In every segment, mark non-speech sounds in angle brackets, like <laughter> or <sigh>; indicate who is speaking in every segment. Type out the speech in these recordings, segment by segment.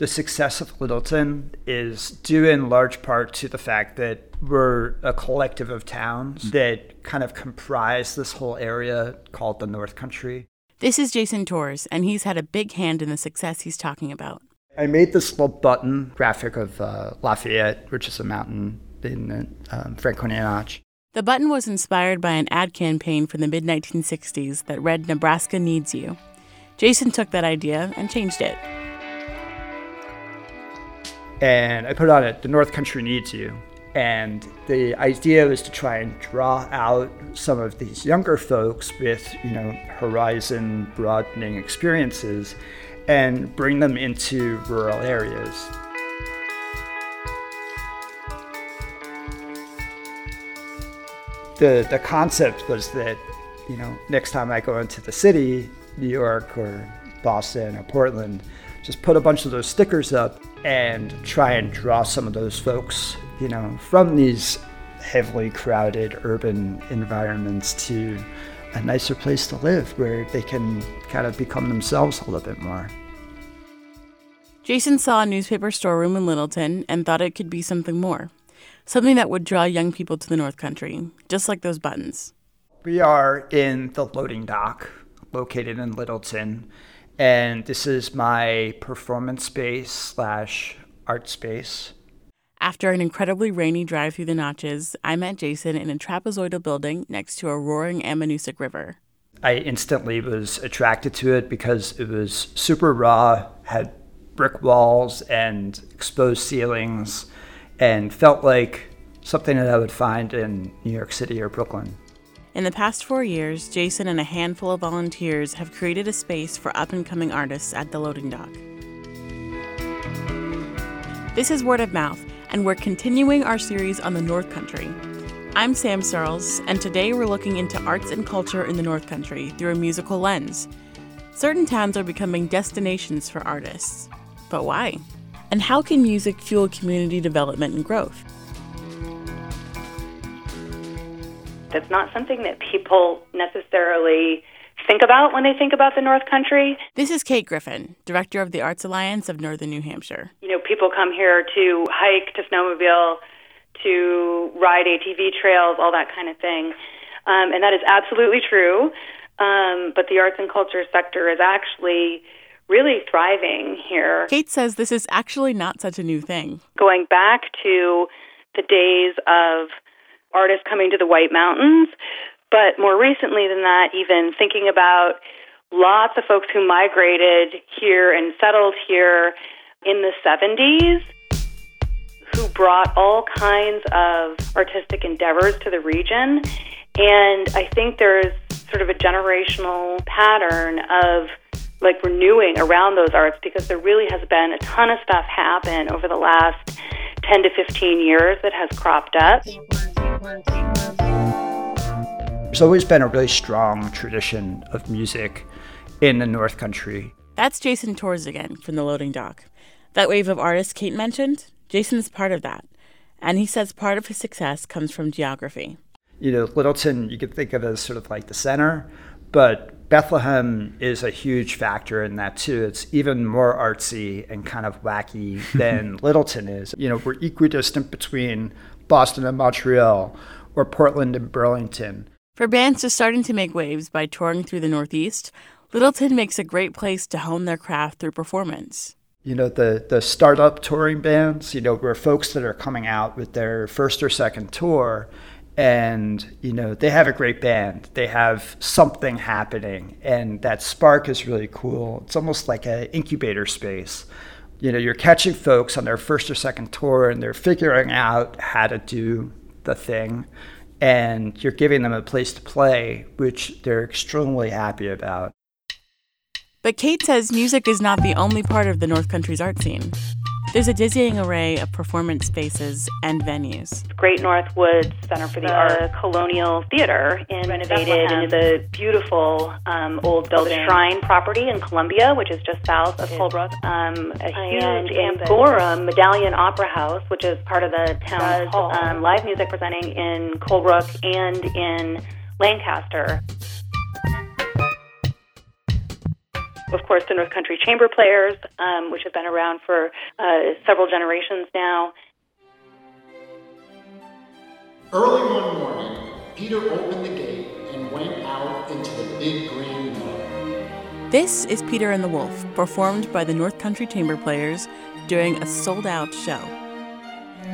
Speaker 1: The success of Littleton is due in large part to the fact that we're a collective of towns that kind of comprise this whole area called the North Country.
Speaker 2: This is Jason Tors, and he's had a big hand in the success he's talking about.
Speaker 1: I made this little button graphic of uh, Lafayette, which is a mountain in um, Franconia Notch.
Speaker 2: The button was inspired by an ad campaign from the mid 1960s that read Nebraska Needs You. Jason took that idea and changed it.
Speaker 1: And I put on it, The North Country Needs You. And the idea was to try and draw out some of these younger folks with, you know, horizon broadening experiences and bring them into rural areas. The, the concept was that, you know, next time I go into the city, New York or Boston or Portland, just put a bunch of those stickers up and try and draw some of those folks you know, from these heavily crowded urban environments to a nicer place to live where they can kind of become themselves a little bit more.
Speaker 2: Jason saw a newspaper storeroom in Littleton and thought it could be something more. Something that would draw young people to the North Country, just like those buttons.
Speaker 1: We are in the loading dock located in Littleton, and this is my performance space slash art space.
Speaker 2: After an incredibly rainy drive through the notches, I met Jason in a trapezoidal building next to a roaring Ammonoosuc River.
Speaker 1: I instantly was attracted to it because it was super raw, had brick walls and exposed ceilings, and felt like something that I would find in New York City or Brooklyn.
Speaker 2: In the past four years, Jason and a handful of volunteers have created a space for up and coming artists at the loading dock. This is Word of Mouth, and we're continuing our series on the North Country. I'm Sam Searles, and today we're looking into arts and culture in the North Country through a musical lens. Certain towns are becoming destinations for artists. But why? And how can music fuel community development and growth?
Speaker 3: That's not something that people necessarily think about when they think about the North Country.
Speaker 2: This is Kate Griffin, director of the Arts Alliance of Northern New Hampshire.
Speaker 3: You know, people come here to hike, to snowmobile, to ride ATV trails, all that kind of thing. Um, and that is absolutely true. Um, but the arts and culture sector is actually really thriving here.
Speaker 2: Kate says this is actually not such a new thing.
Speaker 3: Going back to the days of artists coming to the White Mountains, but more recently than that, even thinking about lots of folks who migrated here and settled here in the 70s who brought all kinds of artistic endeavors to the region. And I think there's sort of a generational pattern of like renewing around those arts because there really has been a ton of stuff happen over the last 10 to 15 years that has cropped up.
Speaker 1: There's always been a really strong tradition of music in the North Country.
Speaker 2: That's Jason Tors again from the loading dock. That wave of artists Kate mentioned, Jason's part of that. And he says part of his success comes from geography.
Speaker 1: You know, Littleton, you could think of as sort of like the center, but Bethlehem is a huge factor in that too. It's even more artsy and kind of wacky <laughs> than Littleton is. You know, we're equidistant between Boston and Montreal or Portland and Burlington.
Speaker 2: For bands just starting to make waves by touring through the Northeast, Littleton makes a great place to hone their craft through performance.
Speaker 1: You know, the, the startup touring bands, you know, where folks that are coming out with their first or second tour and, you know, they have a great band. They have something happening and that spark is really cool. It's almost like an incubator space. You know, you're catching folks on their first or second tour and they're figuring out how to do the thing and you're giving them a place to play, which they're extremely happy about.
Speaker 2: But Kate says music is not the only part of the North Country's art scene. There's a dizzying array of performance spaces and venues.
Speaker 3: Great North Woods Center for the, the Art Colonial Theater in renovated into the beautiful um, old building the Shrine property in Columbia, which is just south of Colebrook. Um, a huge in Gorham Medallion Opera House, which is part of the town hall. Um, live music presenting in Colebrook and in Lancaster. Of course, the North Country Chamber Players, um, which have been around for uh, several generations now.
Speaker 4: Early one morning, Peter opened the gate and went out into the big green meadow.
Speaker 2: This is Peter and the Wolf, performed by the North Country Chamber Players during a sold out show.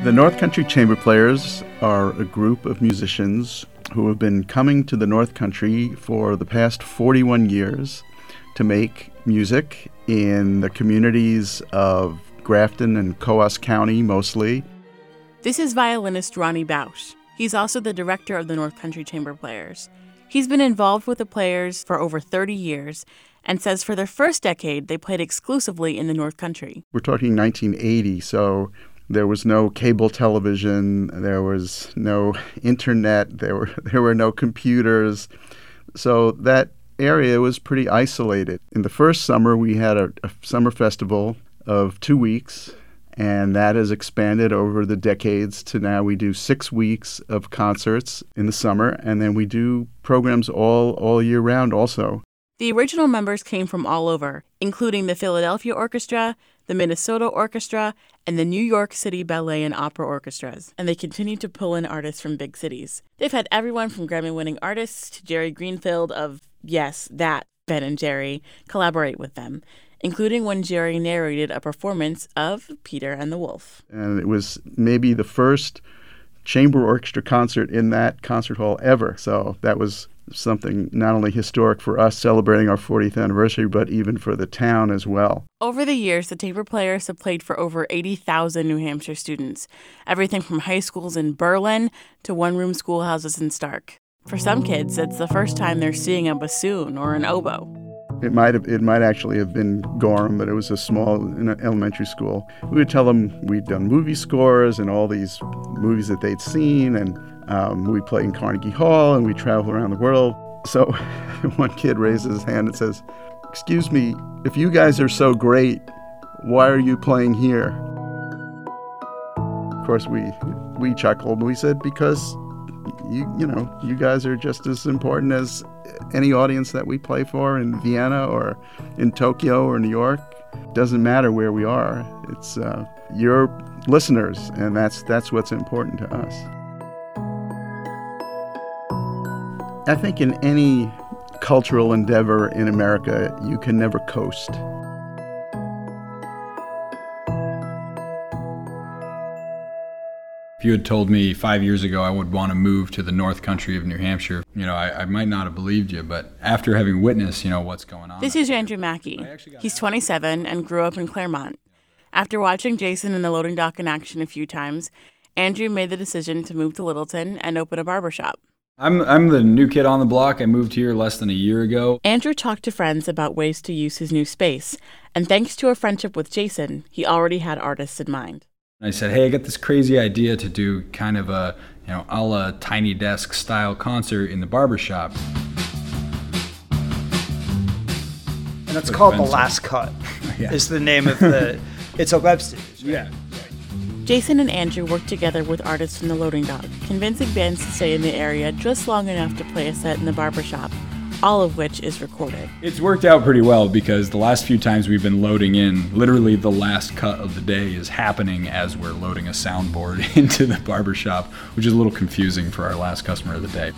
Speaker 5: The North Country Chamber Players are a group of musicians who have been coming to the North Country for the past 41 years to make music in the communities of Grafton and Coos County mostly.
Speaker 2: This is violinist Ronnie Bausch. He's also the director of the North Country Chamber Players. He's been involved with the Players for over 30 years and says for their first decade they played exclusively in the North Country.
Speaker 5: We're talking 1980, so there was no cable television, there was no <laughs> internet, there were <laughs> there were no computers. So that area was pretty isolated. In the first summer we had a, a summer festival of 2 weeks and that has expanded over the decades to now we do 6 weeks of concerts in the summer and then we do programs all all year round also.
Speaker 2: The original members came from all over, including the Philadelphia Orchestra, the Minnesota Orchestra, and the New York City Ballet and Opera Orchestras, and they continue to pull in artists from big cities. They've had everyone from Grammy winning artists to Jerry Greenfield of, yes, that, Ben and Jerry, collaborate with them, including when Jerry narrated a performance of Peter and the Wolf.
Speaker 5: And it was maybe the first chamber orchestra concert in that concert hall ever. So that was something not only historic for us celebrating our 40th anniversary, but even for the town as well.
Speaker 2: Over the years, the Chamber Players have played for over 80,000 New Hampshire students, everything from high schools in Berlin to one room schoolhouses in Stark. For some kids, it's the first time they're seeing a bassoon or an oboe.
Speaker 5: It might have, it might actually have been Gorham, but it was a small elementary school. We would tell them we'd done movie scores and all these movies that they'd seen, and um, we play in Carnegie Hall and we travel around the world. So <laughs> one kid raises his hand and says, Excuse me, if you guys are so great, why are you playing here? Of course, we, we chuckled. We said, Because you, you know, you guys are just as important as any audience that we play for in Vienna or in Tokyo or New York. Doesn't matter where we are. It's uh, your listeners, and that's that's what's important to us. I think in any cultural endeavor in America, you can never coast.
Speaker 6: You had told me five years ago I would want to move to the North Country of New Hampshire, you know, I, I might not have believed you. But after having witnessed, you know, what's going on.
Speaker 2: This is Andrew Mackey. He's 27 and grew up in Claremont. After watching Jason in the loading dock in action a few times, Andrew made the decision to move to Littleton and open a barbershop.
Speaker 6: I'm I'm the new kid on the block. I moved here less than a year ago.
Speaker 2: Andrew talked to friends about ways to use his new space, and thanks to a friendship with Jason, he already had artists in mind.
Speaker 6: I said, "Hey, I got this crazy idea to do kind of a, you know, a la tiny desk style concert in the barbershop."
Speaker 1: And it's called The Last Cut. <laughs>
Speaker 6: Yeah.
Speaker 1: Is the name of the it's a web series. right?
Speaker 6: Yeah.
Speaker 2: Jason and Andrew worked together with artists from the loading dock, convincing bands to stay in the area just long enough to play a set in the barbershop, all of which is recorded.
Speaker 6: It's worked out pretty well because the last few times we've been loading in, literally the last cut of the day is happening as we're loading a soundboard <laughs> into the barbershop, which is a little confusing for our last customer of the day.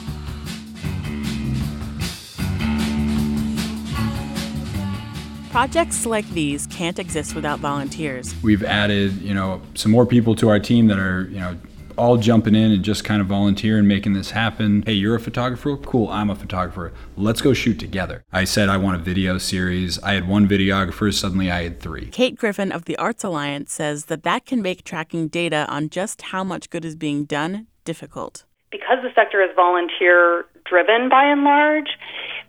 Speaker 2: Projects like these can't exist without volunteers.
Speaker 6: We've added, you know, some more people to our team that are, you know, all jumping in and just kind of volunteering, making this happen. Hey, you're a photographer? Cool, I'm a photographer. Let's go shoot together. I said I want a video series. I had one videographer, suddenly I had three.
Speaker 2: Kate Griffin of the Arts Alliance says that that can make tracking data on just how much good is being done difficult.
Speaker 3: because the sector is volunteer driven by and large,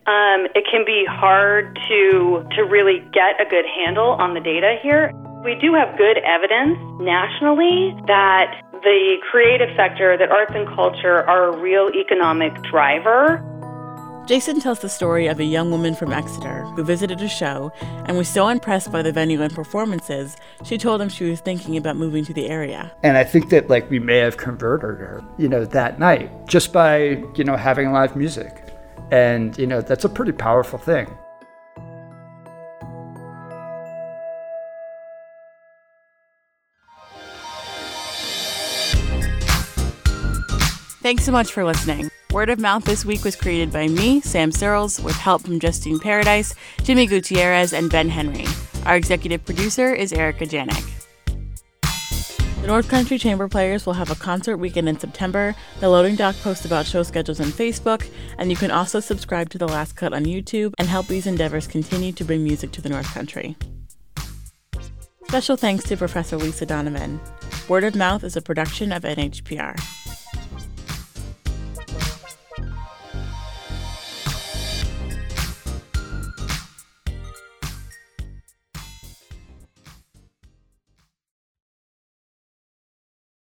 Speaker 3: um, it can be hard to to really get a good handle on the data here. We do have good evidence nationally that the creative sector, that arts and culture are a real economic driver.
Speaker 2: Jason tells the story of a young woman from Exeter who visited a show and was so impressed by the venue and performances, she told him she was thinking about moving to the area.
Speaker 1: And I think that like we may have converted her, you know, that night just by, you know, having live music. And, you know, that's a pretty powerful thing.
Speaker 2: Thanks so much for listening. Word of Mouth this week was created by me, Sam Searles, with help from Justine Paradis, Jimmy Gutierrez, and Ben Henry. Our executive producer is Erika Janik. The North Country Chamber Players will have a concert weekend in September. The loading dock posts about show schedules on Facebook, and you can also subscribe to The Last Cut on YouTube and help these endeavors continue to bring music to the North Country. Special thanks to Professor Lisa Donovan. Word of Mouth is a production of NHPR.